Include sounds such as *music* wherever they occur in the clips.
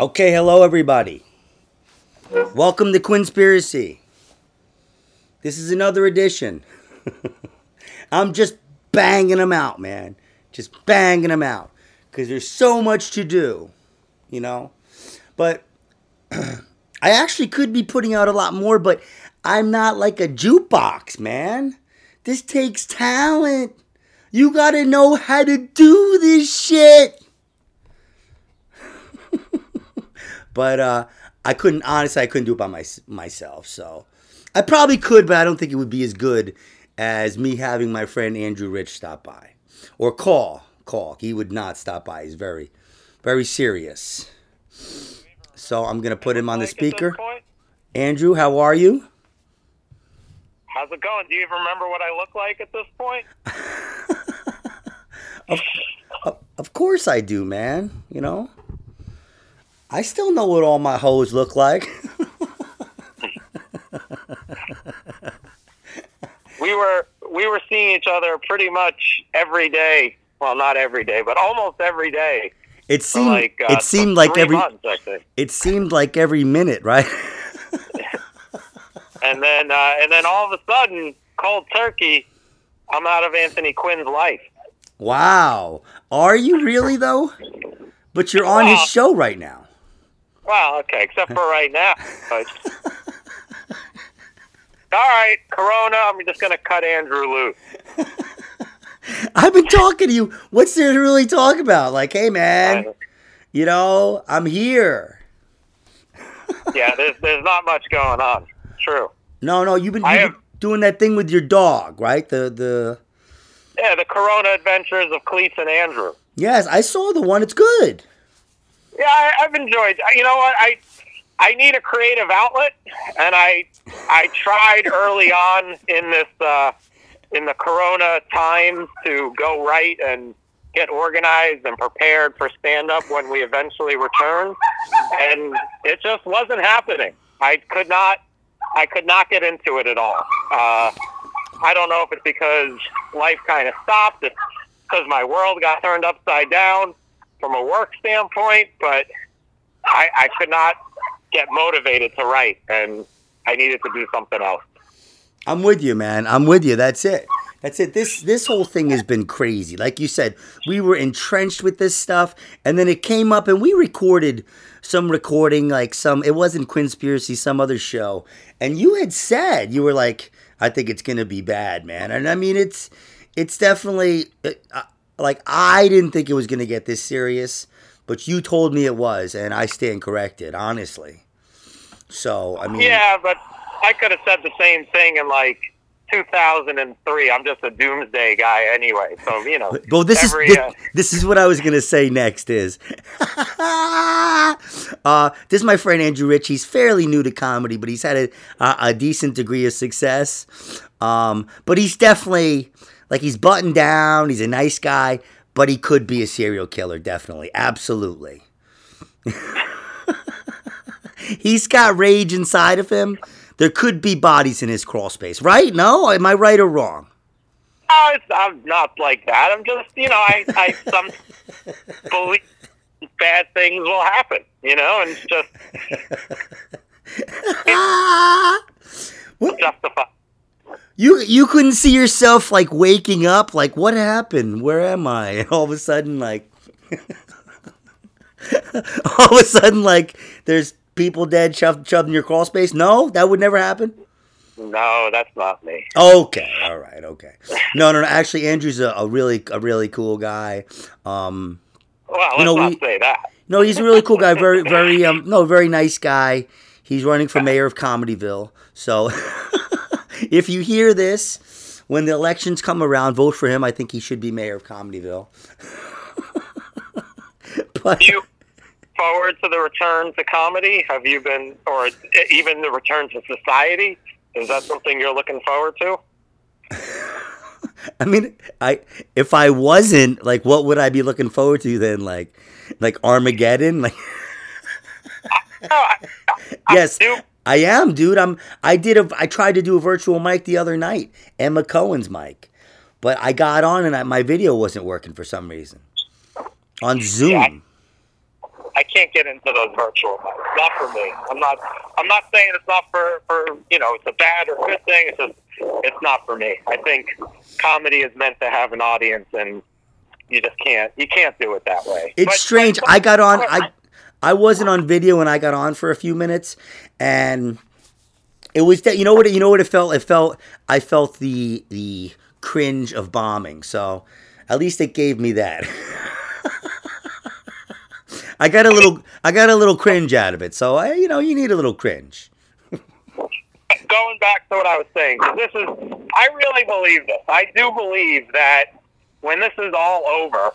Okay, hello everybody. Welcome to Quinnspiracy. This is another edition. *laughs* I'm just banging them out, man. Just banging them out because there's so much to do, you know. But *clears throat* I actually could be putting out a lot more, but I'm not like a jukebox, man. This takes talent. You gotta know how to do this shit. But uh, I couldn't honestly. I couldn't do it by my, myself. So I probably could, but I don't think it would be as good as me having my friend Andrew Rich stop by or call. Call. He would not stop by. He's very, very serious. So I'm gonna put him on the speaker. Andrew, how are you? How's it going? Do you even remember what I look like at this point? *laughs* of, of course I do, man. You know, I still know what all my hoes look like. *laughs* we were we were seeing each other pretty much every day. Well, not every day, but almost every day. It seemed like, uh, it seemed like every months, *laughs* it seemed like every minute, right? *laughs* and then uh, and then all of a sudden, cold turkey, I'm out of Anthony Quinn's life. Wow, are you really though? But you're on well, his show right now. Well, okay, except for right now. But... *laughs* all right, Corona. I'm just gonna cut Andrew loose. *laughs* I've been talking to you. What's there to really talk about? Like, hey, man, you know, I'm here. *laughs* yeah, there's there's not much going on. True. No, no, you've been, you've have, been doing that thing with your dog, right? The the. Yeah, the Corona Adventures of Cleats and Andrew. Yes, I saw the one. It's good. Yeah, I, I've enjoyed. You know what? I I need a creative outlet, and I I tried *laughs* early on in this uh, in the Corona times to go right and get organized and prepared for stand up when we eventually return, and it just wasn't happening. I could not I could not get into it at all. Uh, I don't know if it's because life kind of stopped. It's because my world got turned upside down from a work standpoint, but I, I could not get motivated to write, and I needed to do something else. I'm with you, man. I'm with you. That's it. That's it. This this whole thing has been crazy. Like you said, we were entrenched with this stuff, and then it came up, and we recorded some recording, like some. It wasn't Quinnspiracy, some other show, and you had said you were like, "I think it's gonna be bad, man." And I mean, it's it's definitely uh, like I didn't think it was gonna get this serious, but you told me it was, and I stand corrected, honestly. So I mean, yeah, but I could have said the same thing in like 2003. I'm just a doomsday guy anyway. So, you know. Well, this every, is this, uh, this, is what I was going to say next is *laughs* uh, this is my friend Andrew Rich. He's fairly new to comedy, but he's had a, a, a decent degree of success. Um, but he's definitely like he's buttoned down. He's a nice guy, but he could be a serial killer. Definitely. Absolutely. *laughs* he's got rage inside of him there could be bodies in his crawl space, right? No, am I right or wrong? No, I'm not like that. I'm just, you know, I, I some *laughs* believe bad things will happen, you know, and just *laughs* what? justify. You you couldn't see yourself like waking up, like what happened? Where am I? And *laughs* all of a sudden, like *laughs* all of a sudden, like there's people dead shoved, shoved in your crawl space? No, that would never happen. No, that's not me. Okay, all right, okay. No, no, no. Actually, Andrew's a, a really, a really cool guy. Um, well, you know, not we, say that. No, he's a really cool guy. Very, very, um, no, very nice guy. He's running for mayor of Comedyville. So, *laughs* if you hear this, when the elections come around, vote for him. I think he should be mayor of Comedyville. *laughs* but you forward to the return to comedy? Have you been, or even the return to society? Is that something you're looking forward to? *laughs* I mean, I if I wasn't like, what would I be looking forward to then? Like, like Armageddon? Like, *laughs* no, I, I, yes, I, I am, dude. I'm. I did a. I tried to do a virtual mic the other night, Emma Cohen's mic, but I got on and I, my video wasn't working for some reason on Zoom. Yeah, I can't get into those virtual mics. Not for me. I'm not. I'm not saying it's not for for you know it's a bad or good thing. It's just it's not for me. I think comedy is meant to have an audience, and you just can't you can't do it that way. It's But- strange. but- I got on. I I wasn't on video when I got on for a few minutes, and it was that you know what it, you know what it felt. It felt I felt the the cringe of bombing. So at least it gave me that. *laughs* I got a little I got a little cringe out of it. So I, you know you need a little cringe. going back to what I was saying, this is, I really believe this. I do believe that when this is all over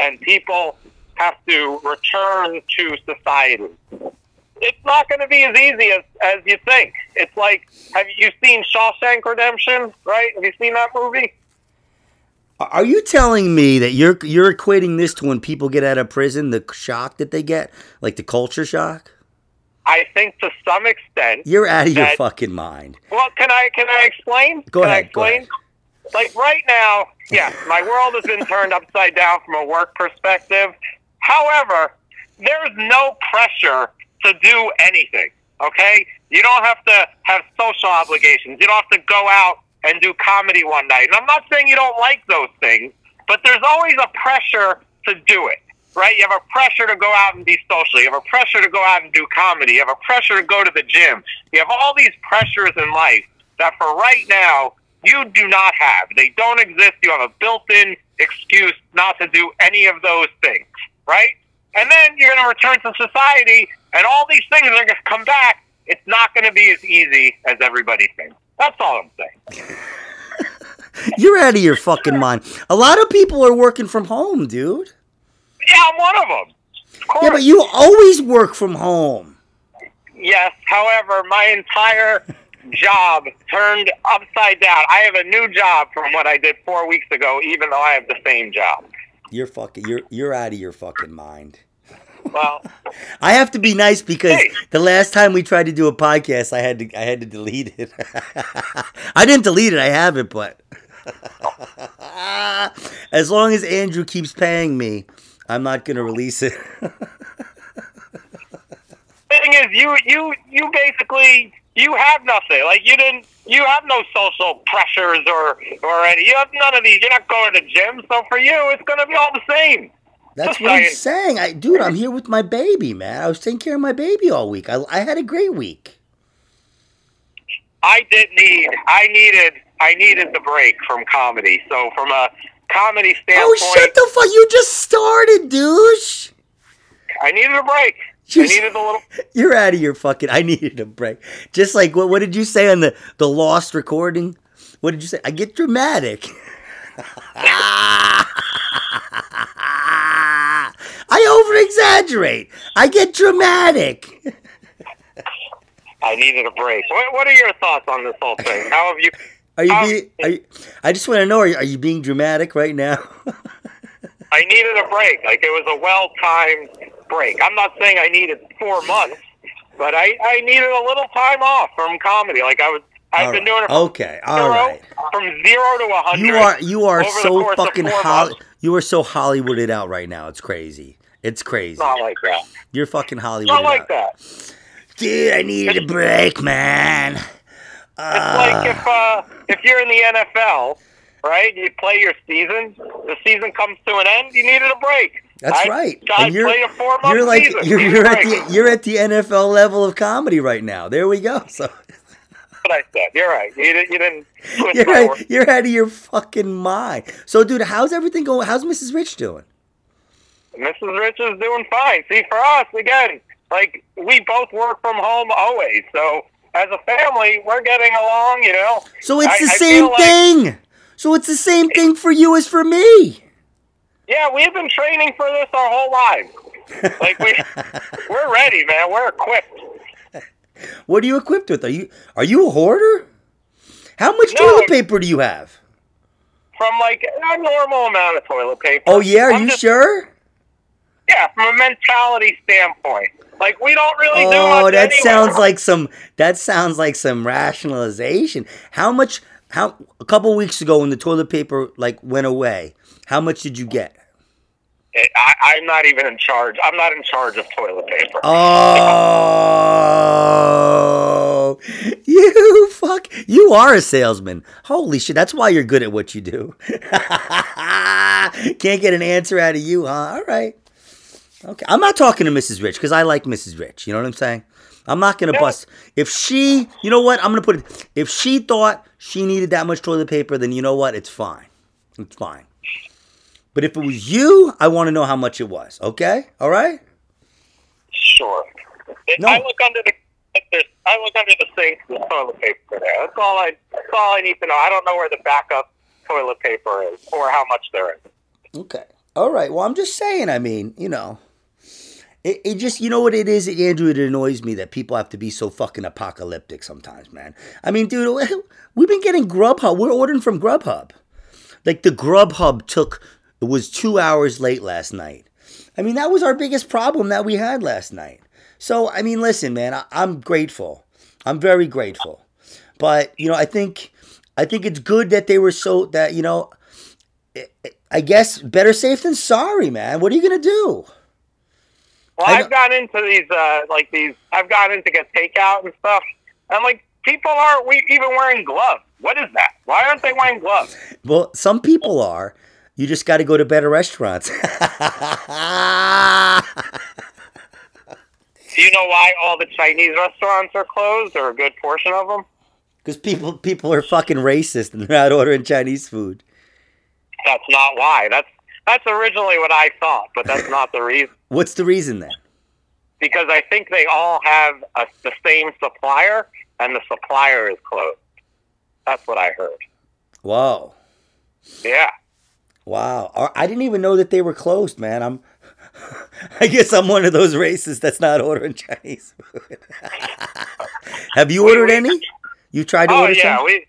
and people have to return to society, it's not going to be as easy as, as you think. It's like, have you seen Shawshank Redemption, right? Have you seen that movie? Are you telling me that you're you're equating this to when people get out of prison, the shock that they get, like the culture shock? I think to some extent, You're out of your fucking mind. Well, can I can I explain? Go can ahead, go explain? Like right now, yeah, my world has been turned upside down from a work perspective. However, there's no pressure to do anything. Okay, you don't have to have social obligations. You don't have to go out and do comedy one night. And I'm not saying you don't like those things, but there's always a pressure to do it right? You have a pressure to go out and be social. You have a pressure to go out and do comedy. You have a pressure to go to the gym. You have all these pressures in life that for right now you do not have. They don't exist. You have a built-in excuse not to do any of those things, right? And then you're going to return to society, and all these things are going to come back. It's not going to be as easy as everybody thinks. That's all I'm saying. *laughs* You're out of your fucking mind. A lot of people are working from home, dude. Yeah, I'm one of them. Of. Yeah, but you always work from home. Yes. However, my entire job turned upside down. I have a new job from what I did four weeks ago, even though I have the same job. You're fucking you're you're out of your fucking mind. Well, I have to be nice because Hey. the last time we tried to do a podcast, I had to I had to delete it. *laughs* I didn't delete it. I have it, but *laughs* as long as Andrew keeps paying me, I'm not gonna release it. *laughs* thing is, you you you basically you have nothing. Like you didn't. You have no social pressures or or any. You have none of these. You're not going to gym, so for you, it's going to be all the same. That's what I'm saying. saying. I, dude, I'm here with my baby, man. I was taking care of my baby all week. I, I had a great week. I didn't need. I needed. I needed the break from comedy. So from a comedy standpoint, Oh, shut the fuck! You just started, douche. I needed a break. You I s- needed a little. You're out of your fucking. I needed a break. Just like what? What did you say on the the lost recording? What did you say? I get dramatic. *laughs* I over exaggerate. I get dramatic. I needed a break. What, what are your thoughts on this whole thing? How have you? Are you being? Are you, I just want to know. Are you, are you being dramatic right now? *laughs* I needed a break. Like it was a well timed break. I'm not saying I needed four months, but I, I needed a little time off from comedy. Like I was, I've All been right. doing it Okay. All zero, right. from zero to a hundred. You are you are so fucking four You are so Hollywooded out right now. It's crazy. It's crazy. Not like that. You're fucking Hollywood. Not like out. that. Dude, I needed a break, man. It's Ah. like if uh, if you're in the NFL, right? You play your season. The season comes to an end. You needed a break. That's I, right. I And you're, played a four month you're like season. you're, you're at the you're at the NFL level of comedy right now. There we go. So what I said. You're right. You didn't. You didn't *laughs* you're, right, you're out of your fucking mind. So, dude, how's everything going? How's Mrs. Rich doing? Mrs. Rich is doing fine. See, for us, again, like we both work from home always. So as a family, we're getting along. You know. So it's I- the same feel like- thing. So it's the same thing for you as for me. Yeah, we've been training for this our whole lives. Like we, *laughs* we're ready, man. We're equipped. What are you equipped with? Are you are you a hoarder? How much No. toilet paper do you have? From like a normal amount of toilet paper. Oh yeah, are I'm you just- sure? Yeah, from a mentality standpoint, like we don't really do Oh, that anyway. sounds like some that sounds like some rationalization. How much how a couple weeks ago when the toilet paper like went away, how much did you get? Eh, I, I'm not even in charge. I'm not in charge of toilet paper. Oh, *laughs* you fuck! You are a salesman. Holy shit! That's why you're good at what you do. *laughs* Can't get an answer out of you, huh? All right. Okay. I'm not talking to Mrs. Rich because I like Mrs. Rich. You know what I'm saying? I'm not gonna bust. If she, you know what? I'm gonna put it. If she thought she needed that much toilet paper, then you know what? It's fine. It's fine. But if it was you, I want to know how much it was. Okay? All right? Sure. If No. I look under the I look under the sink. Toilet paper there. That's all I. That's all I need to know. I don't know where the backup toilet paper is or how much there is. Okay. All right. Well, I'm just saying. I mean, you know, it, it just, you know what it is, Andrew? It annoys me that people have to be so fucking apocalyptic sometimes, man. I mean, dude, *laughs* we've been getting Grubhub. We're ordering from Grubhub. Like the Grubhub took, it was two hours late last night. I mean, that was our biggest problem that we had last night. So, I mean, listen, man, I, I'm grateful. I'm very grateful. But, you know, I think, I think it's good that they were so, that, you know, I guess better safe than sorry, man. What are you gonna do? Well, I've got into these, uh, like these. I've got into get takeout and stuff. I'm like, people aren't we even wearing gloves. What is that? Why aren't they wearing gloves? Well, some people are. You just got to go to better restaurants. *laughs* Do you know why all the Chinese restaurants are closed, or a good portion of them? Because people people are fucking racist and they're not ordering Chinese food. That's not why. That's that's originally what I thought, but that's not the reason. *laughs* What's the reason then? Because I think they all have a, the same supplier, and the supplier is closed. That's what I heard. Whoa. Yeah. Wow. I- didn't even know that they were closed, man. I'm *laughs* I guess I'm one of those racists that's not ordering Chinese food. *laughs* Have you ordered any? You tried to Oh order yeah, some? we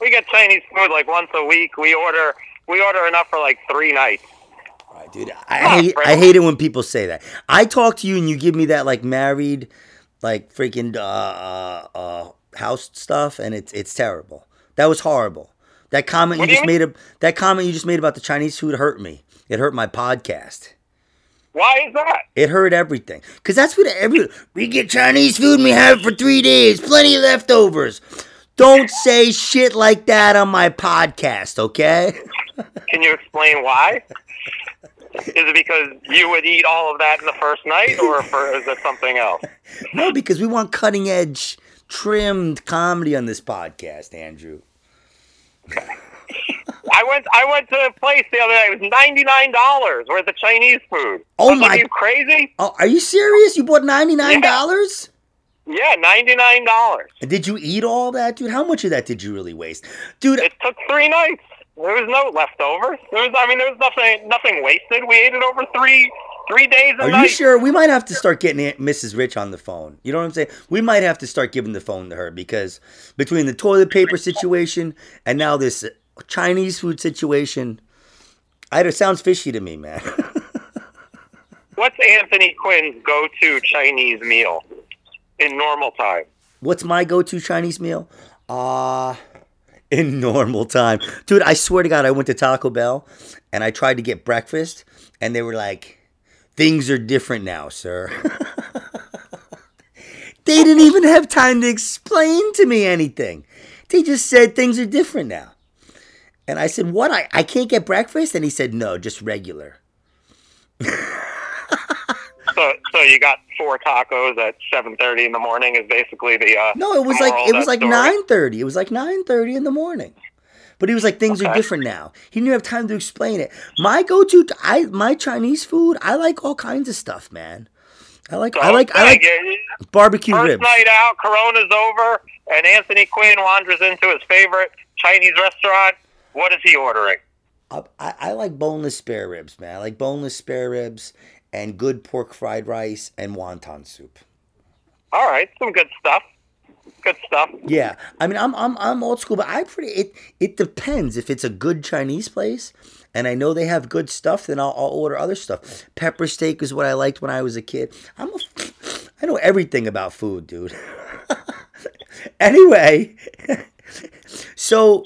we get Chinese food like once a week. We order we order enough for like three nights. Right, dude. I on, hate. I hate it when people say that. I talk to you and you give me that like married, like freaking uh, uh, uh, house stuff, and it's it's terrible. That was horrible. That comment What you just you made. That comment you just made about the Chinese food hurt me. It hurt my podcast. Why is that? It hurt everything. Cause that's what every we get Chinese food and we have it for three days. Plenty of leftovers. Don't say shit like that on my podcast, okay? *laughs* Can you explain why? Is it because you would eat all of that in the first night, or for, is it something else? *laughs* No, because we want cutting edge, trimmed comedy on this podcast, Andrew. *laughs* I went I went to a place the other day. It was ninety nine dollars worth of Chinese food. Oh I was like, my- you crazy? Oh, are you serious? You bought ninety nine dollars? Yeah, ninety nine dollars. Did you eat all that, dude? How much of that did you really waste, dude? It took three nights. There was no leftovers. There was I mean there was nothing nothing wasted. We ate it over three three days and Are you sure? We might have to start getting Aunt Mrs. Rich on the phone. You know what I'm saying? We might have to start giving the phone to her because between the toilet paper situation and now this Chinese food situation, I, it sounds fishy to me, man. *laughs* What's Anthony Quinn's go to Chinese meal in normal time? What's my go-to Chinese meal? Uh in normal time. Dude, I swear to God, I went to Taco Bell and I tried to get breakfast and they were like, things are different now, sir. *laughs* they didn't even have time to explain to me anything. They just said things are different now. And I said, What? I, I can't get breakfast? And he said, No, just regular. *laughs* So so you got four tacos at seven thirty in the morning is basically the uh No, it was like it was like nine thirty. It was like nine thirty in the morning. But he was like, things are different now. He didn't have time to explain it. My go-to, I my Chinese food. I like all kinds of stuff, man. I like I like I like barbecue First ribs. night out, Corona's over, and Anthony Quinn wanders into his favorite Chinese restaurant. What is he ordering? I, I I like boneless spare ribs, man. I like boneless spare ribs and good pork fried rice and wonton soup. All right, some good stuff. Good stuff. Yeah, I mean, I'm I'm I'm old school, but I pretty it it depends if it's a good Chinese place, and I know they have good stuff, then I'll, I'll order other stuff. Pepper steak is what I liked when I was a kid. I'm a, I know everything about food, dude. *laughs* anyway, *laughs* so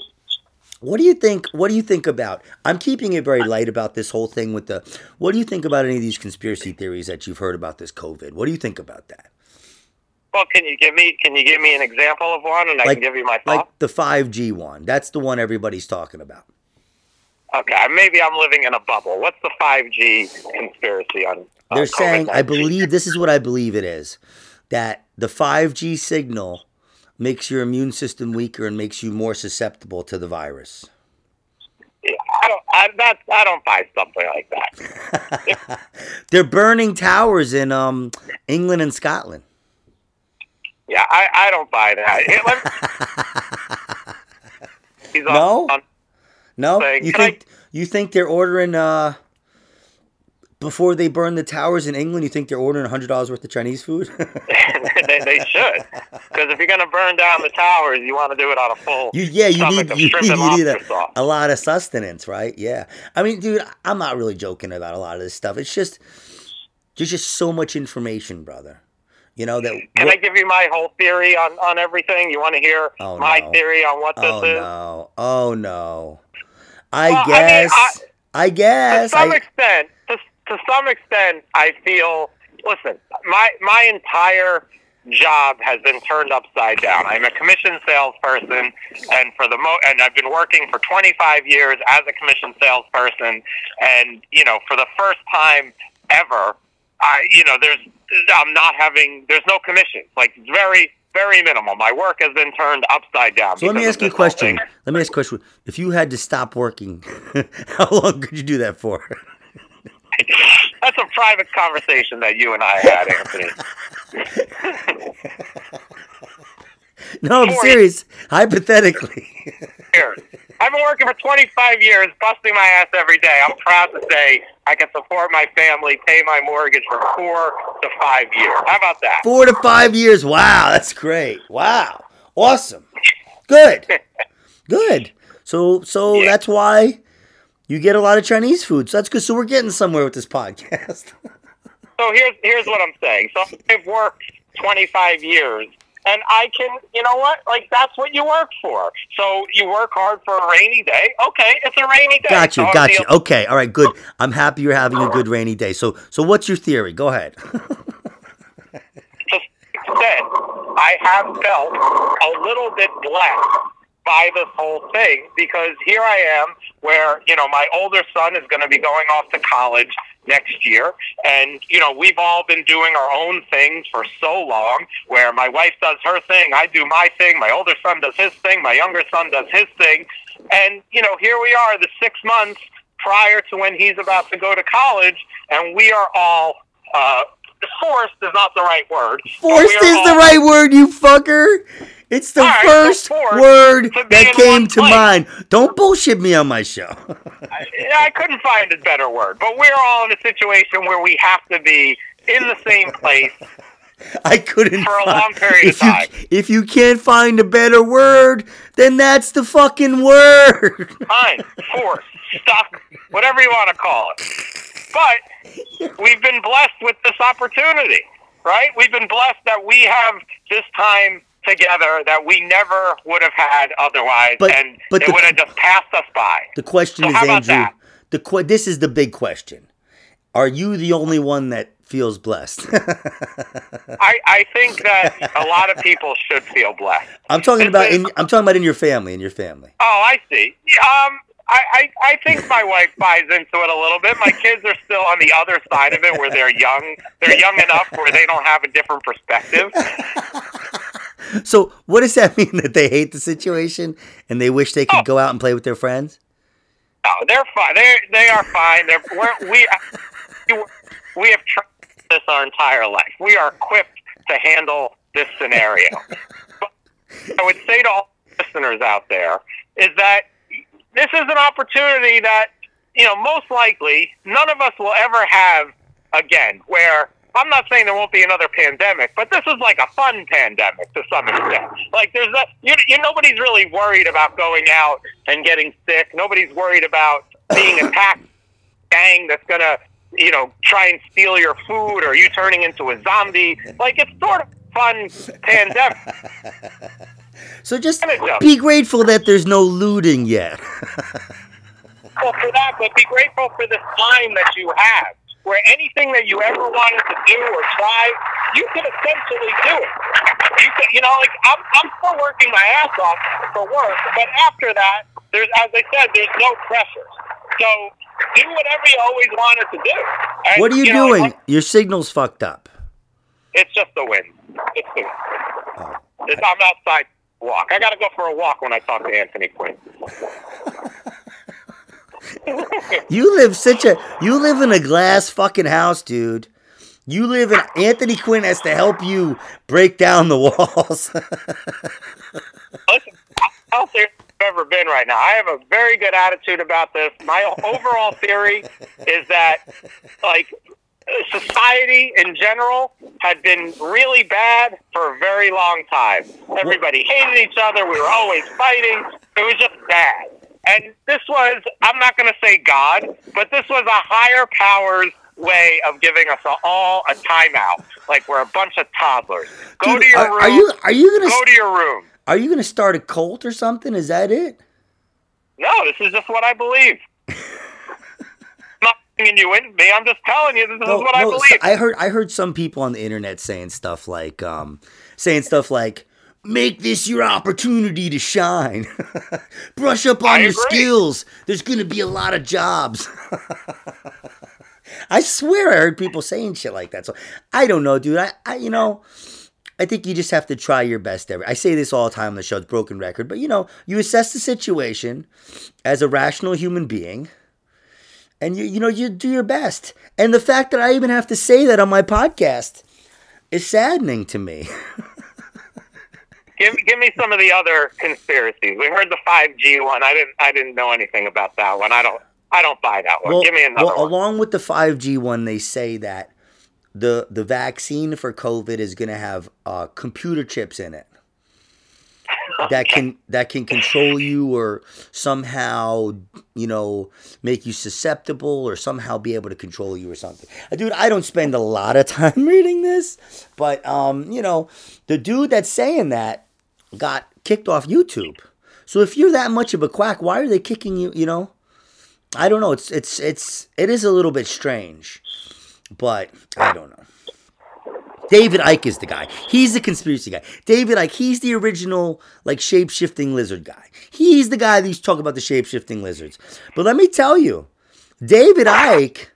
What do you think? What do you think about? I'm keeping it very light about this whole thing with the. What do you think about any of these conspiracy theories that you've heard about this COVID? What do you think about that? Well, can you give me can you give me an example of one, and I can give you my thoughts? Like the 5G one. That's the one everybody's talking about. okay, maybe I'm living in a bubble. What's the 5G conspiracy on? on They're saying, I believe this is what I believe it is, that the 5G signal makes your immune system weaker and makes you more susceptible to the virus. I don't. I, that, I don't buy something like that. *laughs* They're burning towers in um England and Scotland. Yeah, I, I don't buy that. *laughs* He's on- No? on- No, you "Can I-" think you think they're ordering uh before they burn the towers in England? You think they're ordering hundred dollars worth of Chinese food? *laughs* they, they should, because if you're going to burn down the towers, you want to do it on a full. you yeah, you need you, need- you need a, a lot of sustenance, right? Yeah, I mean, dude, I'm not really joking about a lot of this stuff. It's just there's just so much information, brother. You know that. Can I give you my whole theory on, on everything? You want to hear Oh, my no. theory on what this oh is? no! Oh no! I Well, I mean, guess. I, I- guess. to some I, extent, to, to some extent, I feel. Listen, my my entire job has been turned upside down. I'm a commission salesperson, and for the mo and I've been working for 25 years as a commission salesperson. And you know, for the first time ever, I you know, there's I'm not having there's no commissions. Like it's very very minimal. My work has been turned upside down. so let me ask you a question. thing. Let me ask you a question. If you had to stop working, *laughs* how long could you do that for? *laughs* That's a private conversation that you and I had, Anthony. *laughs* No, I'm serious. Hypothetically. Been working for 25 years, busting my ass every day. I'm proud to say I can support my family, pay my mortgage for four to five years. How about that? Four to five years. Wow, that's great. Wow. Awesome. Good. *laughs* Good. So so Yeah. that's why you get a lot of Chinese food. So that's good. So we're getting somewhere with this podcast. *laughs* So here's here's what I'm saying. So I've worked 25 years, and I can, you know what? Like that's what you work for. So you work hard for a rainy day. Okay, it's a rainy day. got you. So Got you. Okay. All right. Good. I'm happy you're having a good rainy day. So so what's your theory? Go ahead. *laughs* just said, I have felt a little bit blessed by this whole thing because here I am where, you know, my older son is going to be going off to college next year. And, you know, we've all been doing our own things for so long where my wife does her thing, I do my thing, my older son does his thing, my younger son does his thing. And, you know, here we are, the six months prior to when he's about to go to college, and we are all uh, forced is not the right word. Forced is the right word, you fucker. It's the right, first word that came to place. mind. Don't bullshit me on my show. I, I couldn't find a better word, but we're all in a situation where we have to be in the same place. *laughs* I couldn't For a long period of if you, time. If you can't find a better word, then that's the fucking word. *laughs* Fine, forced, stuck, whatever you want to call it. But we've been blessed with this opportunity, right? We've been blessed that we have this time together that we never would have had otherwise, But- and but it would have just passed us by. The question So is, Andrew. that? The que- this is the big question. Are you the only one that feels blessed? *laughs* I, I think that a lot of people should feel blessed. I'm talking about in. I'm talking about in your family. In your family. Oh, I see. Um, I, I, I think my wife *laughs* buys into it a little bit. My kids are still on the other side of it where they're young. They're young enough where they don't have a different perspective. *laughs* So, what does that *laughs* mean? That they hate the situation and they wish they could Oh. go out and play with their friends? No, they're fine. They they are fine. They're we're, we we have tried this our entire life. We are equipped to handle this scenario. But I would say to all listeners out there is that this is an opportunity that you know most likely none of us will ever have again. Where I'm not saying there won't be another pandemic, but this is like a fun pandemic to some extent. Like there's a you, you nobody's really worried about going out and getting sick. Nobody's worried about being attacked gang that's gonna you know try and steal your food or you turning into a zombie. Like it's sort of fun pandemic. *laughs* So just be grateful that there's no looting yet. *laughs* Well, for that, but be grateful for the time that you have, where anything that you ever wanted to do or try, you could essentially do it. You could, you know, like I'm, I'm still working my ass off for work, but after that, there's, as I said, there's no pressure. So do whatever you always wanted to do. And, what are you, know, doing? like, Your signal's fucked up. It's just the wind. It's the wind. Oh. It's, I'm outside walk. I got to go for a walk when I talk to Anthony Quinn. *laughs* You live such a you live in a glass fucking house, dude. You live in Anthony Quinn has to help you break down the walls. Listen, how healthier I've ever been right now. I have a very good attitude about this. My overall theory is that, like, society in general had been really bad for a very long time. Everybody hated each other. We were always fighting. It was just bad. And this was, I'm not going to say God, but this was a higher power's way of giving us all a timeout. Like we're a bunch of toddlers. Go Dude, to your are, room. are you are you gonna go to your room. are you gonna start a cult or something? Is that it? No, this is just what I believe. *laughs* I'm not bringing you into me. I'm just telling you this is what I no, believe. I heard I heard some people on the internet saying stuff like um saying stuff like make this your opportunity to shine. *laughs* Brush up on I your agree. skills. There's going to be a lot of jobs. *laughs* I swear I heard people saying shit like that. So I don't know, dude. I, I you know, I think you just have to try your best every. I say this all the time on the show. It's broken record, but you know, you assess the situation as a rational human being and you you know you do your best. And the fact that I even have to say that on my podcast is saddening to me. *laughs* give give me some of the other conspiracies. We heard the five G one. I didn't I didn't know anything about that one. I don't I don't buy that one. give me another well, one. along with the 5G one, they say that the the vaccine for COVID is going to have uh, computer chips in it *laughs* that can that can control you or somehow you know make you susceptible or somehow be able to control you or something. Uh, Dude, I don't spend a lot of *laughs* time reading this, but um, you know, the dude that's saying that got kicked off YouTube. So if you're that much of a quack, why are they kicking you, you know? I don't know. It's it's it's it is a little bit strange, but I don't know. David Icke is the guy. He's the conspiracy guy. David Icke, he's the original like shape shifting lizard guy. He's the guy that used to talk about the shape shifting lizards. But let me tell you, David Icke,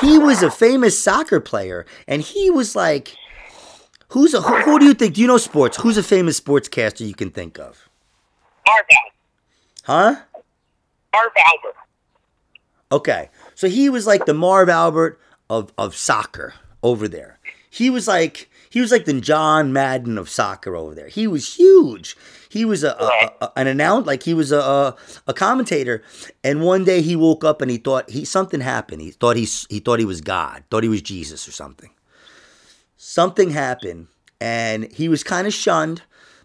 he was a famous soccer player, and he was like, who's a who, who do you think? Do you know sports? Who's a famous sportscaster you can think of? Marv Albert. Huh? Marv Albert. Okay. So he was like the Marv Albert of, of soccer over there. He was like he was like the John Madden of soccer over there. He was huge. He was a, a, a an announce like he was a, a a commentator. And one day he woke up and he thought he something happened. He thought he he thought he was God. Thought he was Jesus or something. Something happened and he was kind of shunned.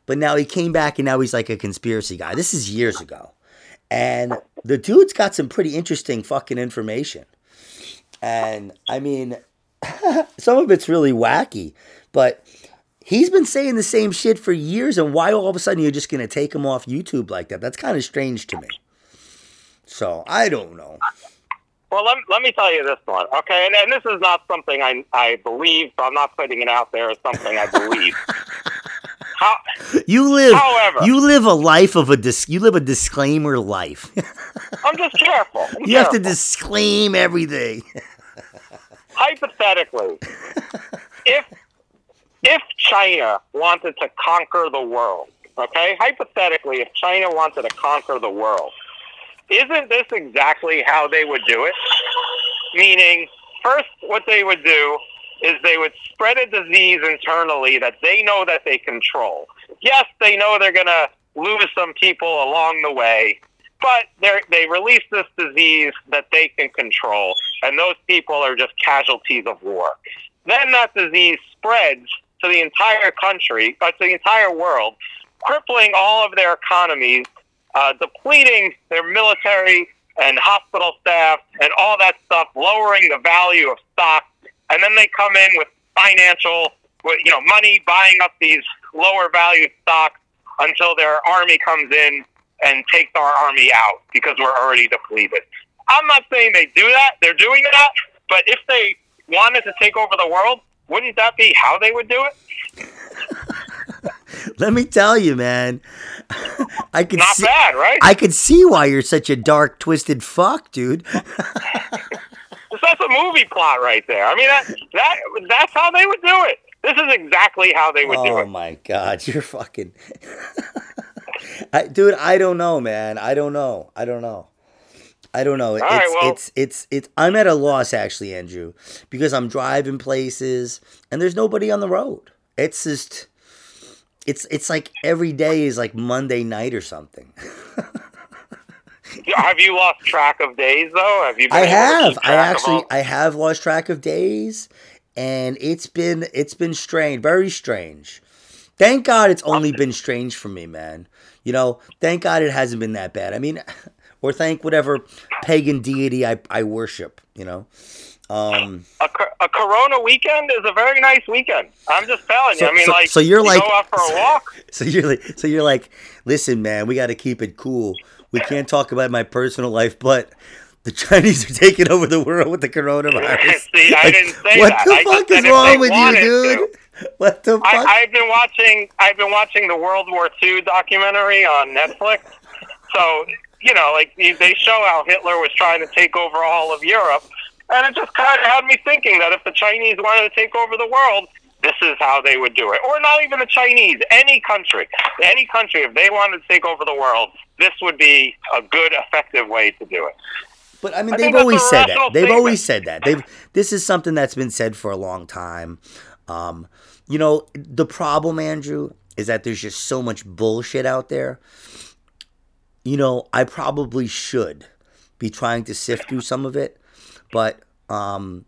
But now he came back and now he's like a conspiracy guy. This is years ago. And the dude's got some pretty interesting fucking information. And I mean, *laughs* some of it's really wacky, but he's been saying the same shit for years. And why all of a sudden you're just going to take him off YouTube like that? That's kind of strange to me. So I don't know. Well, let, let me tell you this one, okay? And, and this is not something I, I believe, so I'm not putting it out there as something I believe. *laughs* How, You live, However- you live a life of a dis, you live a disclaimer life. *laughs* I'm just careful. I'm you have to disclaim everything. hypothetically, if if China wanted to conquer the world, okay? Hypothetically, if China wanted to conquer the world, isn't this exactly how they would do it? Meaning, first, what they would do is they would spread a disease internally that they know that they control. Yes, they know they're going to lose some people along the way, but they release this disease that they can control, and those people are just casualties of war. Then that disease spreads to the entire country, uh, to the entire world, crippling all of their economies, uh, depleting their military and hospital staff and all that stuff, lowering the value of stock, and then they come in with financial, you know, money buying up these lower valued stocks, until their army comes in and takes our army out because we're already depleted. I'm not saying they do that; they're doing that. But if they wanted to take over the world, wouldn't that be how they would do it? *laughs* Let me tell you, man. *laughs* I could Not see, bad, right? I could see why you're such a dark, twisted fuck, dude. *laughs* That's a movie plot right there. I mean, that, that that's how they would do it. This is exactly how they would do oh it. oh my god, you're fucking. I, dude, I don't know, man. I don't know. I don't know. I don't know. It's, right, well- it's it's it's I'm at a loss actually, Andrew, because I'm driving places and there's nobody on the road. It's just it's it's like every day is like Monday night or something. Have you lost track of days though? Have you? Been I have. I actually I have lost track of days and it's been it's been strange, very strange. Thank God it's only been strange for me, man. You know, thank God it hasn't been that bad. I mean, *laughs* or thank whatever pagan deity I, I worship, you know. Um a, a Corona weekend is a very nice weekend. I'm just telling you. So- I mean, so- like, so you're you like- go out for a *laughs* walk. so you're like so you're like, listen, man, we gotta keep it cool. We can't talk about my personal life, but the Chinese are taking over the world with the coronavirus. *laughs* See, I didn't say what that. the I fuck is wrong with you, dude? *laughs* What the fuck? I, I've been watching. I've been watching the World War II documentary on Netflix. So you know, like they show how Hitler was trying to take over all of Europe, and it just kind of had me thinking that if the Chinese wanted to take over the world, this is how they would do it. Or not even the Chinese, any country, any country, if they wanted to take over the world, this would be a good, effective way to do it. But I mean, I they've always said that. They've statement. always said that. They've. This is something that's been said for a long time. Um, you know, the problem, Andrew, is that there's just so much bullshit out there. You know, I probably should be trying to sift through some of it, but um,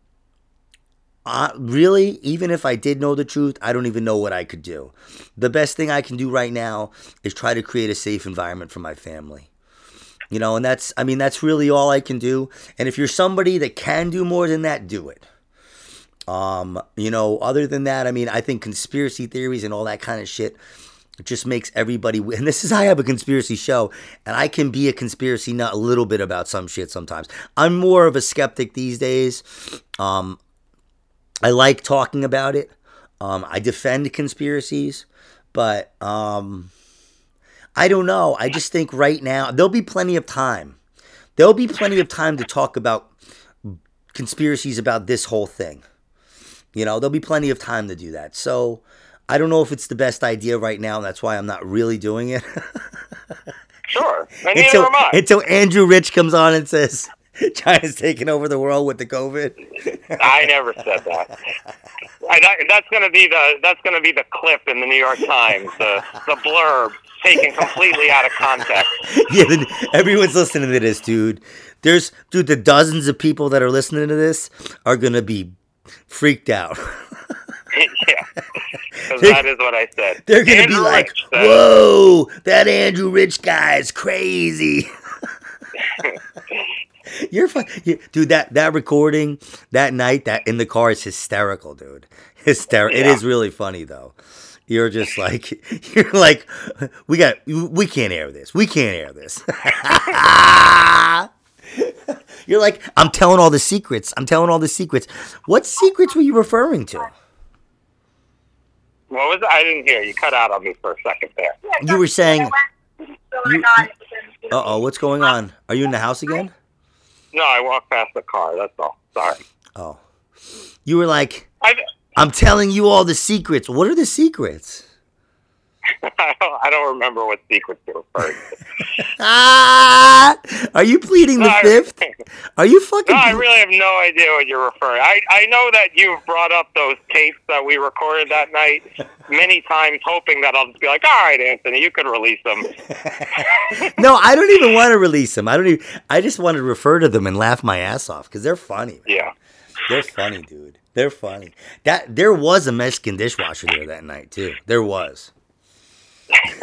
I, really, even if I did know the truth, I don't even know what I could do. The best thing I can do right now is try to create a safe environment for my family. You know, and that's, I mean, that's really all I can do. And if you're somebody that can do more than that, do it. Um, you know, other than that, I mean, I think conspiracy theories and all that kind of shit just makes everybody. And this is I have a conspiracy show, and I can be a conspiracy nut a little bit about some shit sometimes. I'm more of a skeptic these days. Um, I like talking about it. Um, I defend conspiracies, but um, I don't know. I just think right now there'll be plenty of time. There'll be plenty of time to talk about conspiracies about this whole thing. You know, there'll be plenty of time to do that. So I don't know if it's the best idea right now. And that's why I'm not really doing it. *laughs* Sure, until, am I. until Andrew Rich comes on and says *laughs* China's taking over the world with the COVID. I never said that. I, that that's going to be the that's going to be the clip in the New York Times, the the blurb taken completely out of context. *laughs* yeah, then everyone's listening to this, dude. There's, dude, the dozens of people that are listening to this are gonna be freaked out. *laughs* that is what I said. They're gonna Andrew be like, Rich "Whoa, that Andrew Rich guy is crazy." *laughs* You're fun, dude. That that recording that night that in the car is hysterical, dude. Hysterical. It Yeah. is really funny though. You're just like *laughs* you're like we got we can't air this. We can't air this. you're like I'm telling all the secrets. I'm telling all the secrets. What secrets were you referring to? What was it? I didn't hear. You cut out on me for a second there. You were saying. You, uh oh, what's going on? Are you in the house again? No, I walked past the car. That's all. Sorry. Oh, you were like, I, I'm telling you all the secrets. What are the secrets? I, *laughs* don't, I don't remember what secrets you're referring to. *laughs* Ah, are you pleading the No, I- fifth? Are you fucking? No, I really have no idea what you're referring. I I know that you've brought up those tapes that we recorded that night many *laughs* times, hoping that I'll just be like, "All right, Anthony, you can release them." no, I don't even want to release them. I don't even. I just want to refer to them and laugh my ass off because they're funny. Yeah. They're funny, dude. They're funny. That there was a Mexican dishwasher there that night too. There was. *laughs*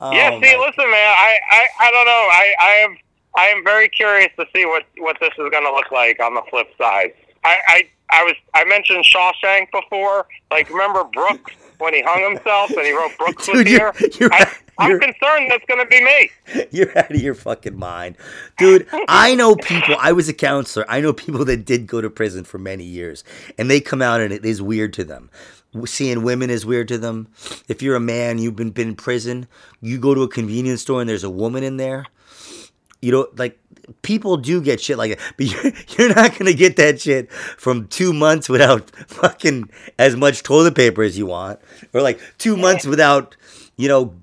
Oh, yeah. See, my- listen, man. I, I I don't know. I I am I am very curious to see what what this is going to look like on the flip side. I I I was I mentioned Shawshank before. Like, remember Brooks when he hung himself and he wrote *laughs* Brooks was you're- here. you're I, I'm You're- concerned that's going to be me. *laughs* You're out of your fucking mind. Dude, I know people, I was a counselor. I know people that did go to prison for many years and they come out and it is weird to them. Seeing women is weird to them. If you're a man, you've been, been in prison, you go to a convenience store and there's a woman in there. You know, like people do get shit like that, *laughs* but you're, you're not gonna get that shit from two months without *laughs* fucking as much toilet paper as you want, or like two months without, you know,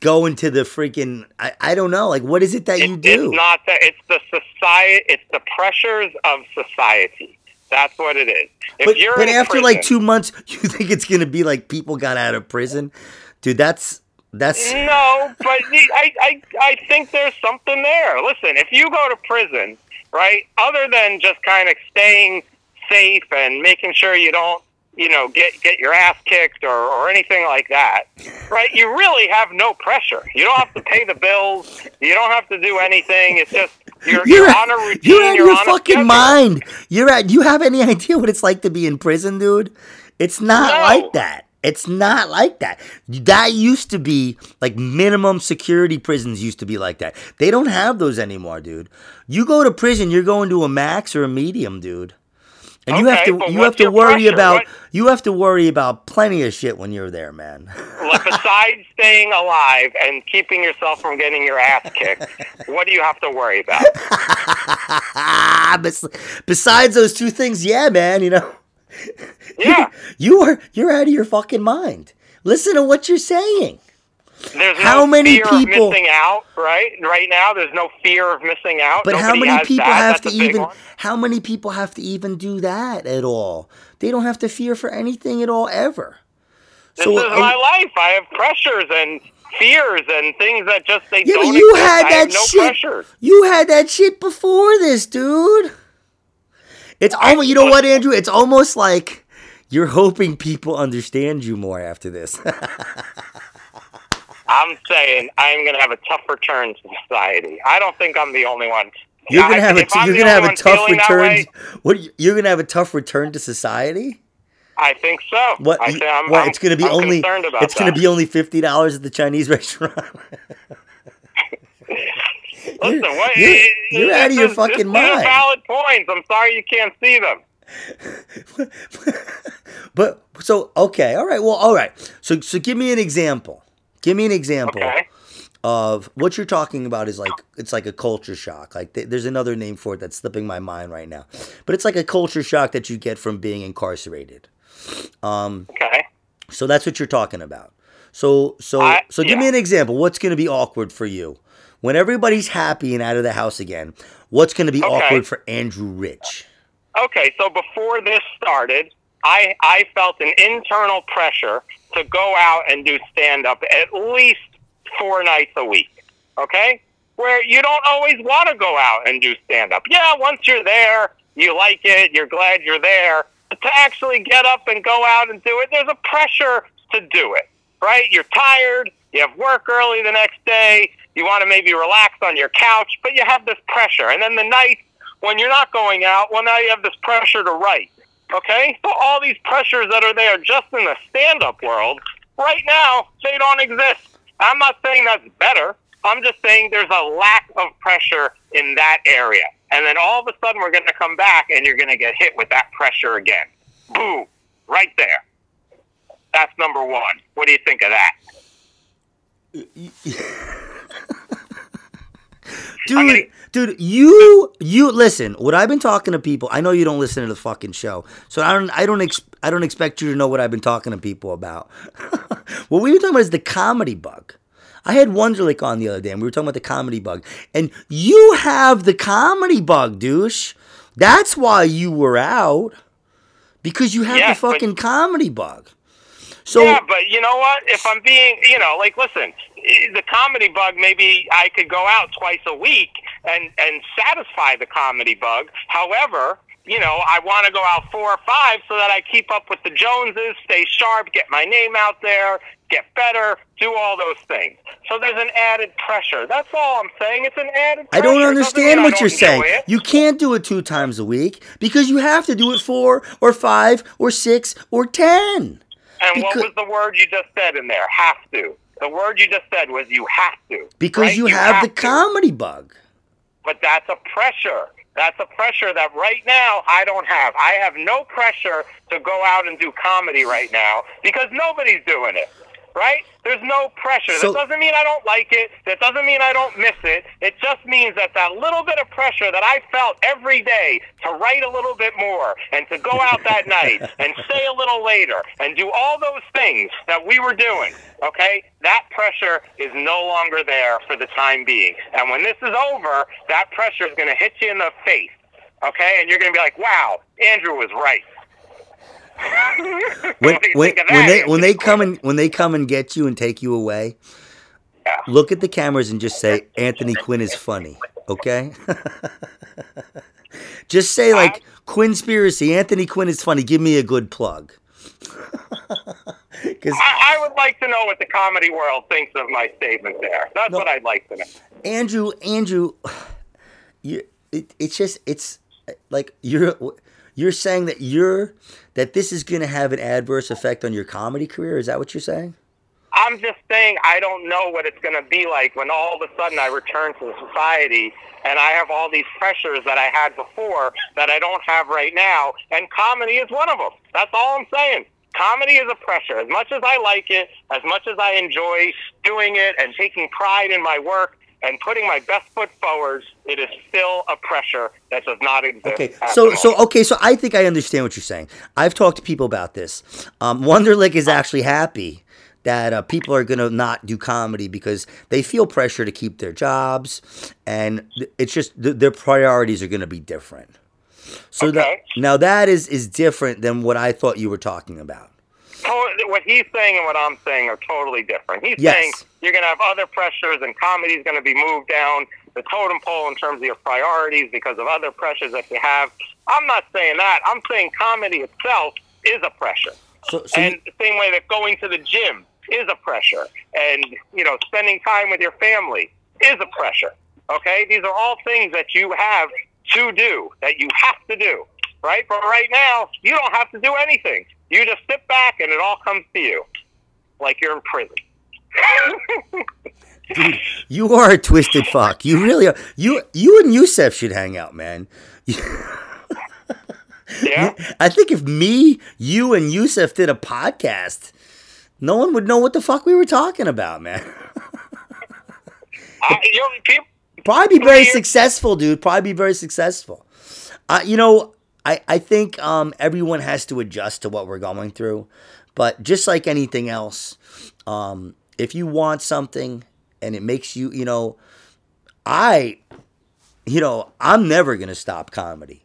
going to the freaking. I, I don't know, like what is it that you do? It's not that. It's the society. It's the pressures of society. That's what it is. If but you're but after prison, like two months, *laughs* you think it's gonna be like people got out of prison, dude? That's that's No, but I, I, I think there's something there. Listen, if you go to prison, right, other than just kind of staying safe and making sure you don't, you know, get get your ass kicked or, or anything like that, right, you really have no pressure. You don't have to pay the bills. You don't have to do anything. It's just you're, You're, you're, on a routine. you're out your fucking mind. You're at. You have any *laughs* idea what it's like to be in prison, dude? It's not No. like that. It's not like that. That used to be like minimum security prisons used to be like that. They don't have those anymore, dude. You go to prison, you're going to a max or a medium, dude. And you have to you have to worry pressure? about What- you have to worry about plenty of shit when you're there, man. *laughs* Besides staying alive and keeping yourself from getting your ass kicked, what do you have to worry about? *laughs* Besides those two things, yeah, man, you know. *laughs* Yeah. You are you're out of your fucking mind. Listen to what you're saying. There's How no many fear people- of missing out, right? Right now, there's no fear of missing out. But how many people that. have That's to even one. how many people have to even do that at all? They don't have to fear for anything at all ever. This So, is my life. I have pressures and fears and things that just they Yeah, don't but you exist. had that no shit. pressures. You had that shit before this, dude. It's almost you know what, Andrew? It's almost like you're hoping people understand you more after this. *laughs* I'm saying I'm going to have a tough return to society. I don't think I'm the only one. You're gonna I- have a you're gonna have a tough return. way, What you're gonna have a tough return to society? I think so. What? I I'm, what I'm- it's gonna be I'm only it's gonna be only fifty dollars at the Chinese *laughs* restaurant. *laughs* Listen, what, you're- it- you're out of your is- fucking mind. valid points. I'm sorry you can't see them. *laughs* but so okay, all right. Well, all right. So so give me an example. Give me an example Okay. of what you're talking about is like it's like a culture shock. Like th- there's another name for it that's slipping my mind right now. But it's like a culture shock that you get from being incarcerated. Um Okay. so that's what you're talking about. So so I- so give me an example. What's going to be awkward for you? When everybody's happy and out of the house again, what's going to be Okay. awkward for Andrew Rich? Okay, so before this started, I I felt an internal pressure to go out and do stand up at least four nights a week. Okay? Where you don't always want to go out and do stand up. Yeah, once you're there, you like it, you're glad you're there. But to actually get up and go out and do it, there's a pressure to do it. Right? You're tired, you have work early the next day, you want to maybe relax on your couch, but you have this pressure. And then the night when you're not going out, well, now you have this pressure to write. Okay? So all these pressures that are there just in the stand up world, right now, they don't exist. I'm not saying that's better. I'm just saying there's a lack of pressure in that area. And then all of a sudden, we're going to come back and you're going to get hit with that pressure again. Boom. Right there. That's number one. What do you think of that? *laughs* Dude, dude, you you listen. What I've been talking to people, I know you don't listen to the fucking show, so I don't I don't ex, I don't expect you to know what I've been talking to people about. *laughs* what we were talking about is the comedy bug. I had Wonderlick on the other day, and we were talking about the comedy bug, and you have the comedy bug, douche. That's why you were out because you have Yeah, the but- fucking comedy bug. So yeah, but you know what? If I'm being, you know, like, listen, the comedy bug, maybe I could go out twice a week and and satisfy the comedy bug. However, you know, I want to go out four or five so that I keep up with the Joneses, stay sharp, get my name out there, get better, do all those things. So there's an added pressure. That's all I'm saying. It's an added. Pressure. I don't understand what don't you're saying. it. You can't do it two times a week because you have to do it four or five or six or ten. And what was the word you just said in there? Have to. The word you just said was you have to. Because right? you have the to. comedy bug. But that's a pressure. That's a pressure that right now I don't have. I have no pressure to go out and do comedy right now because nobody's doing it. Right? There's no pressure. So- that doesn't mean I don't like it. That doesn't mean I don't miss it. It just means that that little bit of pressure that I felt every day to write a little bit more and to go out that *laughs* night and stay a little later and do all those things that we were doing, okay? That pressure is no longer there for the time being. And when this is over, that pressure is going to hit you in the face, okay? And you're going to be like, wow, Andrew was right. When *laughs* What do you when, when they when they come and when they come and get you and take you away, Yeah. look at the cameras and just say Anthony Quinn is funny. Okay. *laughs* just say like Quinnspiracy. Anthony Quinn is funny. Give me a good plug. *laughs* Because I, I would like to know what the comedy world thinks of my statement there. That's No. what I'd like to know. Andrew, Andrew, *sighs* you it, it's just it's like you're you're saying that you're that this is going to have an adverse effect on your comedy career. Is that what you're saying? I'm just saying I don't know what it's going to be like when all of a sudden I return to society and I have all these pressures that I had before that I don't have right now. And comedy is one of them. That's all I'm saying. Comedy is a pressure. As much as I like it, as much as I enjoy doing it and taking pride in my work and putting my best foot forward, it is still a pressure that does not exist. Okay, so so okay, so I think I understand what you're saying. I've talked to people about this. Um, Wonderlick is actually happy that uh, people are going to not do comedy because they feel pressure to keep their jobs, and it's just th- their priorities are going to be different. So that, now that is is different than what I thought you were talking about. What he's saying and what I'm saying are totally different. He's Yes. saying you're going to have other pressures and comedy's going to be moved down the totem pole in terms of your priorities because of other pressures that you have. I'm not saying that. I'm saying comedy itself is a pressure. So, so and the same way that going to the gym is a pressure and, you know, spending time with your family is a pressure. Okay? These are all things that you have to do, that you have to do. Right? But right now, you don't have to do anything. You just sit back and it all comes to you. Like you're in prison. *laughs* dude, you are a twisted fuck. You really are. You you and Youssef should hang out, man. *laughs* Yeah? I think if me, you, and Youssef did a podcast, no one would know what the fuck we were talking about, man. I, you know, people, Probably be very *laughs* successful, dude. Probably be very successful. Uh, you know, I, I think um, everyone has to adjust to what we're going through. But just like anything else, um, if you want something and it makes you, you know, I, you know, I'm never going to stop comedy.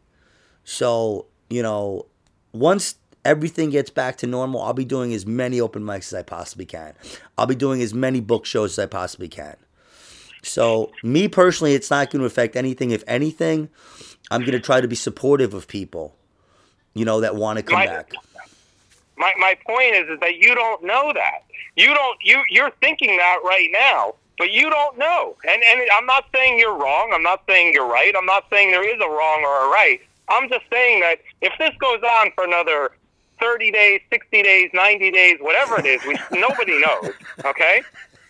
So, you know, once everything gets back to normal, I'll be doing as many open mics as I possibly can. I'll be doing as many book shows as I possibly can. So, me personally, it's not going to affect anything. If anything, I'm going to try to be supportive of people, you know, that want to come My- back. my, my point is, is that you don't know that. You don't, you, you're thinking that right now, but you don't know. And, and I'm not saying you're wrong. I'm not saying you're right. I'm not saying there is a wrong or a right. I'm just saying that if this goes on for another 30 days, 60 days, 90 days, whatever it is, we, nobody knows. Okay?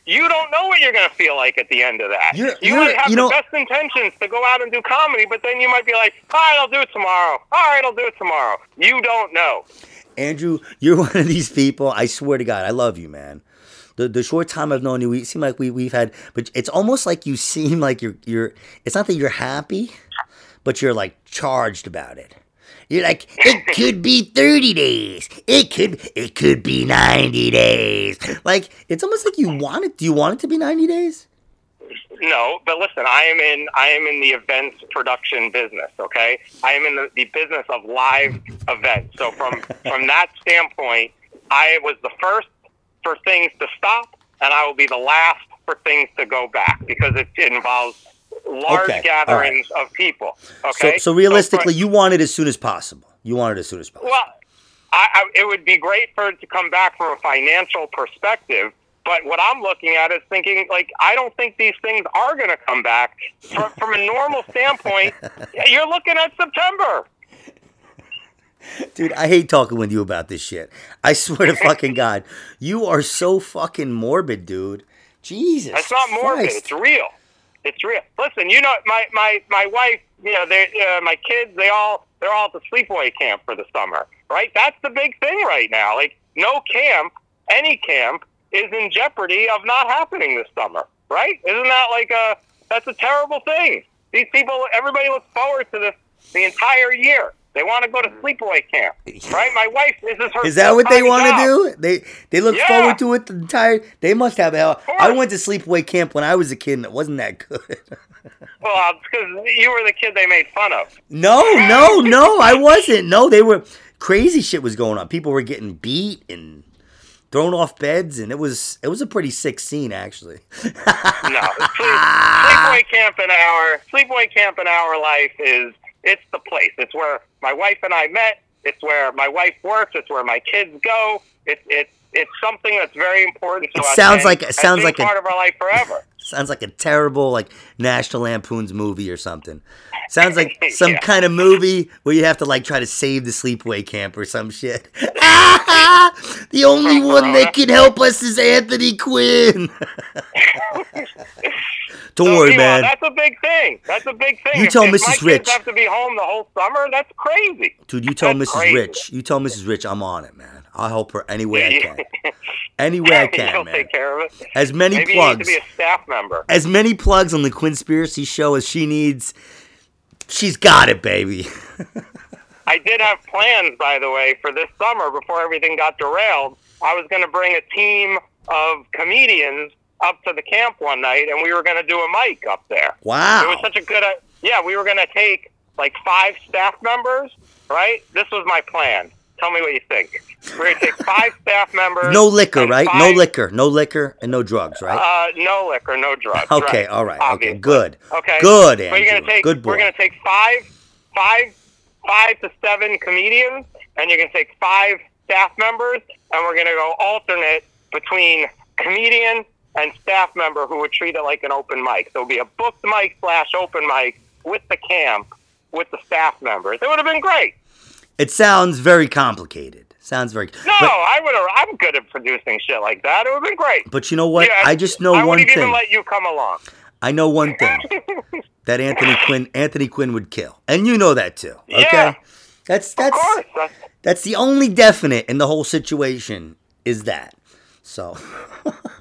You don't know what you're going to feel like at the end of that. You're- you might have you the know- best intentions to go out and do comedy, but then you might be like, all right, I'll do it tomorrow. All right, I'll do it tomorrow. You don't know. Andrew, you're *laughs* one of these people. I swear to God, I love you, man. The, the short time I've known you, we seem like we we've had, but it's almost like you seem like you're you're. It's not that you're happy, but you're like charged about it. You're like, it *laughs* could be thirty days. It could it could be ninety days. Like it's almost like you hmm. want it. Do you want it to be ninety days? No, but listen, I am in I am in the events production business. Okay, I am in the, the business of live events. So from *laughs* from that standpoint, I was the first for things to stop, and I will be the last for things to go back because it involves large Okay, gatherings of people. Okay, So so for- realistically, you want it as soon as possible. You want it as soon as possible. well, I, I, it would be great for it to come back from a financial perspective. But what I'm looking at is thinking, like, I don't think these things are going to come back. From, from a normal *laughs* standpoint, you're looking at September. Dude, I hate talking with you about this shit. I swear to fucking God. *laughs* You are so fucking morbid, dude. Jesus. It's not morbid. Christ. It's real. It's real. Listen, you know, my my my wife, you know, they uh, my kids, they all they're all at the sleepaway camp for the summer, right? That's the big thing right now. Like, no camp, any camp, is in jeopardy of not happening this summer, right? Isn't that like a that's a terrible thing? These people, everybody looks forward to this the entire year. They want to go to sleepaway camp, right? My wife, this is her. Is that what they want to do? They they look Yeah. forward to it the entire. They must have hell. I went to sleepaway camp when I was a kid, and it wasn't that good. *laughs* Well, uh, because you were the kid they made fun of. no, no, no, I wasn't. No, they were crazy. Shit was going on. People were getting beat and thrown off beds, and it was it was a pretty sick scene, actually. No, *laughs* sleep, sleepaway camp in our sleepaway camp in our life is it's the place. It's where my wife and I met. It's where my wife works. It's where my kids go. It's it's it's something that's very important to It sounds like- it sounds like a- part of our life forever. *laughs* Sounds like a terrible like National Lampoon's movie or something. Sounds like *laughs* some Yeah. kind of movie where you have to like try to save the sleepaway camp or some shit. *laughs* The only one that can help us is Anthony Quinn. Don't So, worry, man. That's a big thing. That's a big thing. You If- tell if Mrs. Rich. have to be home the whole summer. That's crazy. Dude, you tell That's Mrs. crazy. Rich. You tell Mrs. Rich I'm on it, man. I'll help her any way I can. Any way I *laughs* can, You'll man. take care of it. As many Maybe need to plugs. be a staff member. As many plugs on the Quinnspiracy show as she needs. She's got it, baby. *laughs* I did have plans, by the way, for this summer before everything got derailed. I was going to bring a team of comedians up to the camp one night, and we were going to do a mic up there. Wow! It was such a good, uh, yeah. We were going to take like five staff members, right? This was my plan. Tell me what you think. We're going to take five *laughs* staff members. No liquor, right? No liquor. No liquor and no drugs, right? Uh, no liquor, no drugs. *laughs* Okay, right, all right. Okay, good. Okay. Good, But you're gonna take. Good boy. We're gonna take five, five, five to seven comedians, and you're gonna take five staff members, and we're gonna go alternate between comedian and staff member who would treat it like an open mic. So it'll be a booked mic slash open mic with the camp with the staff members. It would have been great. It sounds very complicated. Sounds very. No, But, I would have. I'm good at producing shit like that. It would have been great. but you know what? Yeah, I just know I one would thing. even let you come along. I know one thing. *laughs* that Anthony Quinn Anthony Quinn would kill. And you know that too. Okay? Yeah. That's Of course. That's, that's the only definite in the whole situation is that. So *laughs*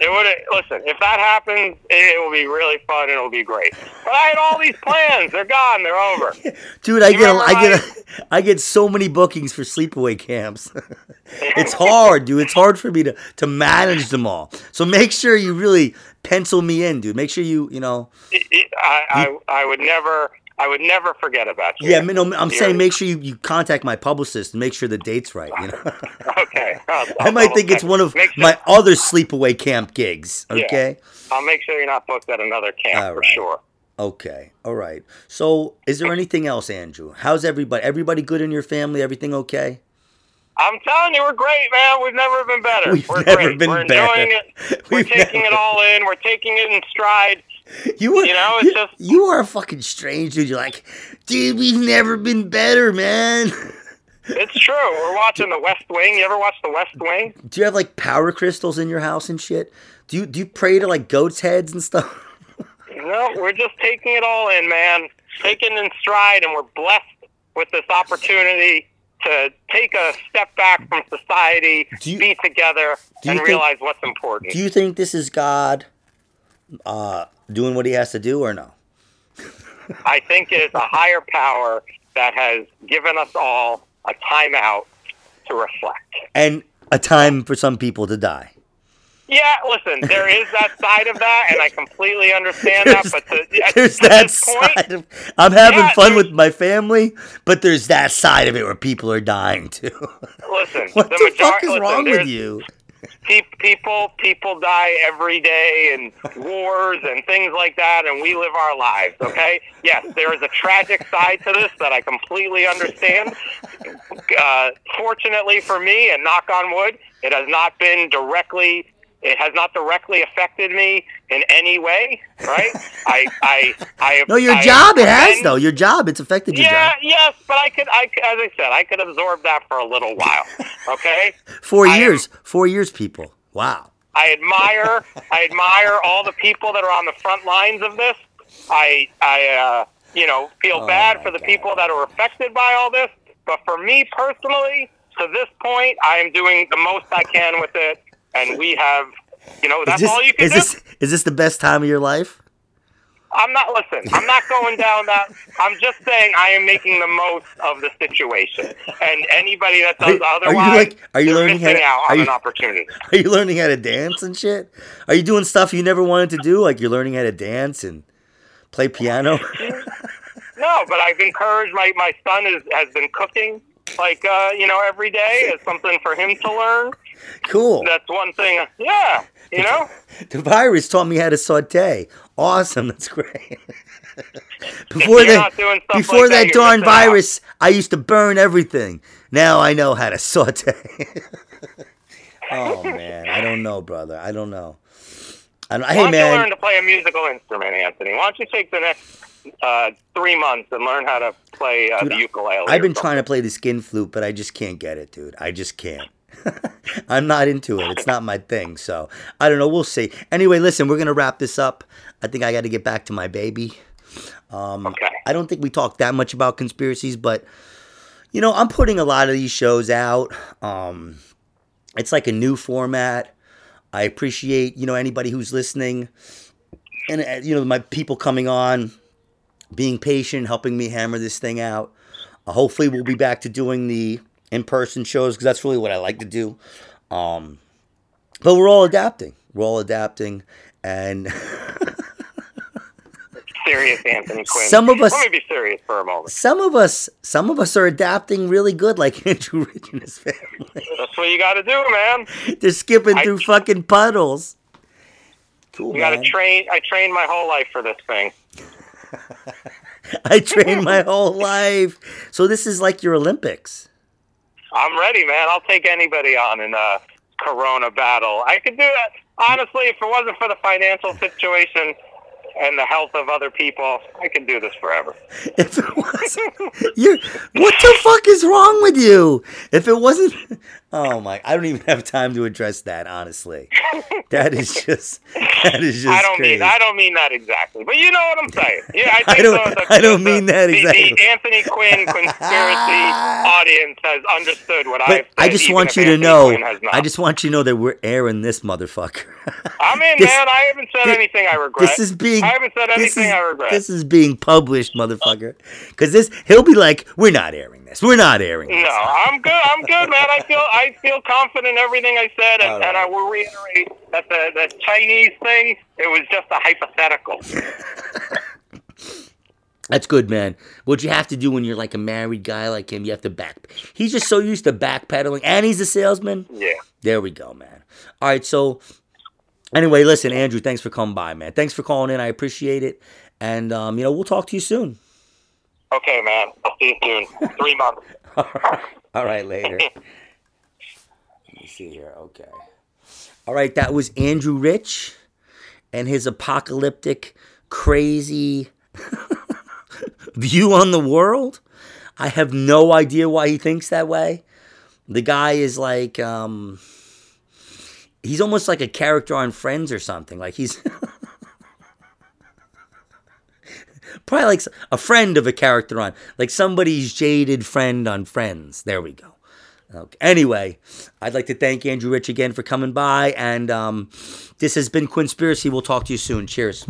It would listen. If that happens, it will be really fun. and It'll be great. But I had all these plans. They're gone. They're over. *laughs* Dude, I You get a, I get a, *laughs* I get so many bookings for sleepaway camps. *laughs* it's hard, dude. It's hard for me to to manage them all. So make sure you really pencil me in, dude. Make sure you, you know. I, I, I would never. I would never forget about you. Yeah, no, I'm You're- saying make sure you, you contact my publicist and make sure the date's right, you know. *laughs* Okay. *laughs* I'll, I I'll might think it's one of sure- my other sleepaway camp gigs, Yeah. okay? I'll make sure you're not booked at another camp All for right. sure. Okay. All right. So, is there anything else, Andrew? How's everybody? Everybody good in your family? Everything okay? I'm telling you, we're great, man. We've never been better. We've we're never great. been we're better. enjoying it. *laughs* We're We've taking never- it all in. We're taking it in stride. *laughs* You were, You know, it's just- you are a fucking strange dude. You're like, dude, we've never been better, man. *laughs* It's true. We're watching The West Wing. You ever watch The West Wing? Do you have like power crystals in your house and shit? Do you do you pray to like goats' heads and stuff? *laughs* No, we're just taking it all in, man. Taking it in stride, and we're blessed with this opportunity to take a step back from society, Do you- be together, do you and think- realize what's important. Do you think this is God uh, doing what He has to do, or no? I think it's a higher power that has given us all a timeout to reflect. And a time for some people to die. Yeah, listen, there is that side of that, and I completely understand that. But to, *laughs* at, there's at that this point, side of I'm having Yeah, fun with my family, but there's that side of it where people are dying too. listen, *laughs* what the, the, fuck is listen, wrong with you? Pe- people people die every day in wars and things like that and we live our lives okay? Yes there is a tragic side to this that i completely understand. Uh, fortunately for me and knock on wood it has not been directly It has not directly affected me in any way, right? *laughs* I, I, I. No, your I job it has commend- though. Your job it's affected your Yeah, job. yes, but I could, I, as I said, I could absorb that for a little while. *laughs* Okay. Four I am- years. Four years, people. Wow. I admire I admire all the people that are on the front lines of this. I I uh, you know feel Oh, bad for the God. people that are affected by all this, but for me personally, to this point, I am doing the most I can with it, and we have. You know, that's is this, all you can is do. this is this the best time of your life? I'm not listen. I'm not going down that. I'm just saying I am making the most of the situation, and anybody that Are does you- are you otherwise, like- are you learning how to- out are on you- an opportunity. *laughs* Are you learning how to dance and shit? Are you doing stuff you never wanted to do? Like you're learning how to dance and play piano? *laughs* No, but I've encouraged my my son is has been cooking like uh, you know every day is something for him to learn. Cool. That's one thing. Yeah, you know. *laughs* The virus taught me how to saute. Awesome. That's great. *laughs* before that, not doing stuff before like that, that darn virus, I used to burn everything. Now I know how to saute. *laughs* oh man, I don't know, brother. I don't know. I don't, Why hey don't you learn to play a musical instrument, Anthony? Why don't you take the next uh, three months and learn how to play uh, Dude, the ukulele? I've been trying to play the skin flute, but I just can't get it, dude. I just can't. *laughs* I'm not into it. It's not my thing. So I don't know. We'll see. Anyway, listen, we're gonna wrap this up. I think I got to get back to my baby. Um, Okay. I don't think we talked that much about conspiracies, but you know, I'm putting a lot of these shows out. Um, it's like a new format. I appreciate you know anybody who's listening, and uh, you know my people coming on, being patient, helping me hammer this thing out. Uh, hopefully, we'll be back to doing the in-person shows because that's really what I like to do. Um, but we're all adapting. We're all adapting, and *laughs* serious, Anthony Quinn. Some of us- Let me be serious for a moment. some of us, some of us are adapting really good, like *laughs* Andrew Rich and his family. That's what you got to do, man. They're skipping I- through fucking puddles. Cool, You got to train. I trained my whole life for this thing. *laughs* I trained my whole life, so this is like your Olympics. I'm ready, man. I'll take anybody on in a Corona battle. I could do that. Honestly, if it wasn't for the financial situation and the health of other people, I could do this forever. *laughs* If it wasn't, *laughs* you, what the fuck is wrong with you? If it wasn't, oh my, I don't even have time to address that. Honestly, that is just, that is just. I don't crazy. mean I don't mean that exactly, but you know what I'm saying. Yeah, I *laughs* I don't- the, I don't the- mean that the- exactly. The Anthony Quinn conspiracy *laughs* audience has understood what But I've I just want you to know. Quinn has not. I just want you to know that we're airing this motherfucker. *laughs* I'm in, this- man. I haven't said thi- anything I regret. This is being. I haven't said anything is, I regret. This is being published, motherfucker. Because this, he'll be like, "We're not airing this. We're not airing this." No, I'm good. I'm good, man. I feel I feel confident in everything I said, and, All and I will reiterate that the the Chinese thing it was just a hypothetical. *laughs* That's good, man. What you have to do when you're like a married guy like him, you have to back. He's just so used to backpedaling, and he's a salesman. Yeah. There we go, man. All right, so anyway, listen, Andrew, thanks for coming by, man. Thanks for calling in. I appreciate it, and um, you know we'll talk to you soon. Okay, man. I'll see you soon. Three months. *laughs* All right, later. *laughs* Let me see here. Okay. All right, that was Andrew Rich and his apocalyptic, crazy *laughs* view on the world. I have no idea why he thinks that way. The guy is like, um, he's almost like a character on Friends or something. Like he's probably like a friend of a character on, like somebody's jaded friend on Friends. There we go. Okay. Anyway, I'd like to thank Andrew Rich again for coming by, and um, this has been Quinnspiracy. We'll talk to you soon. Cheers.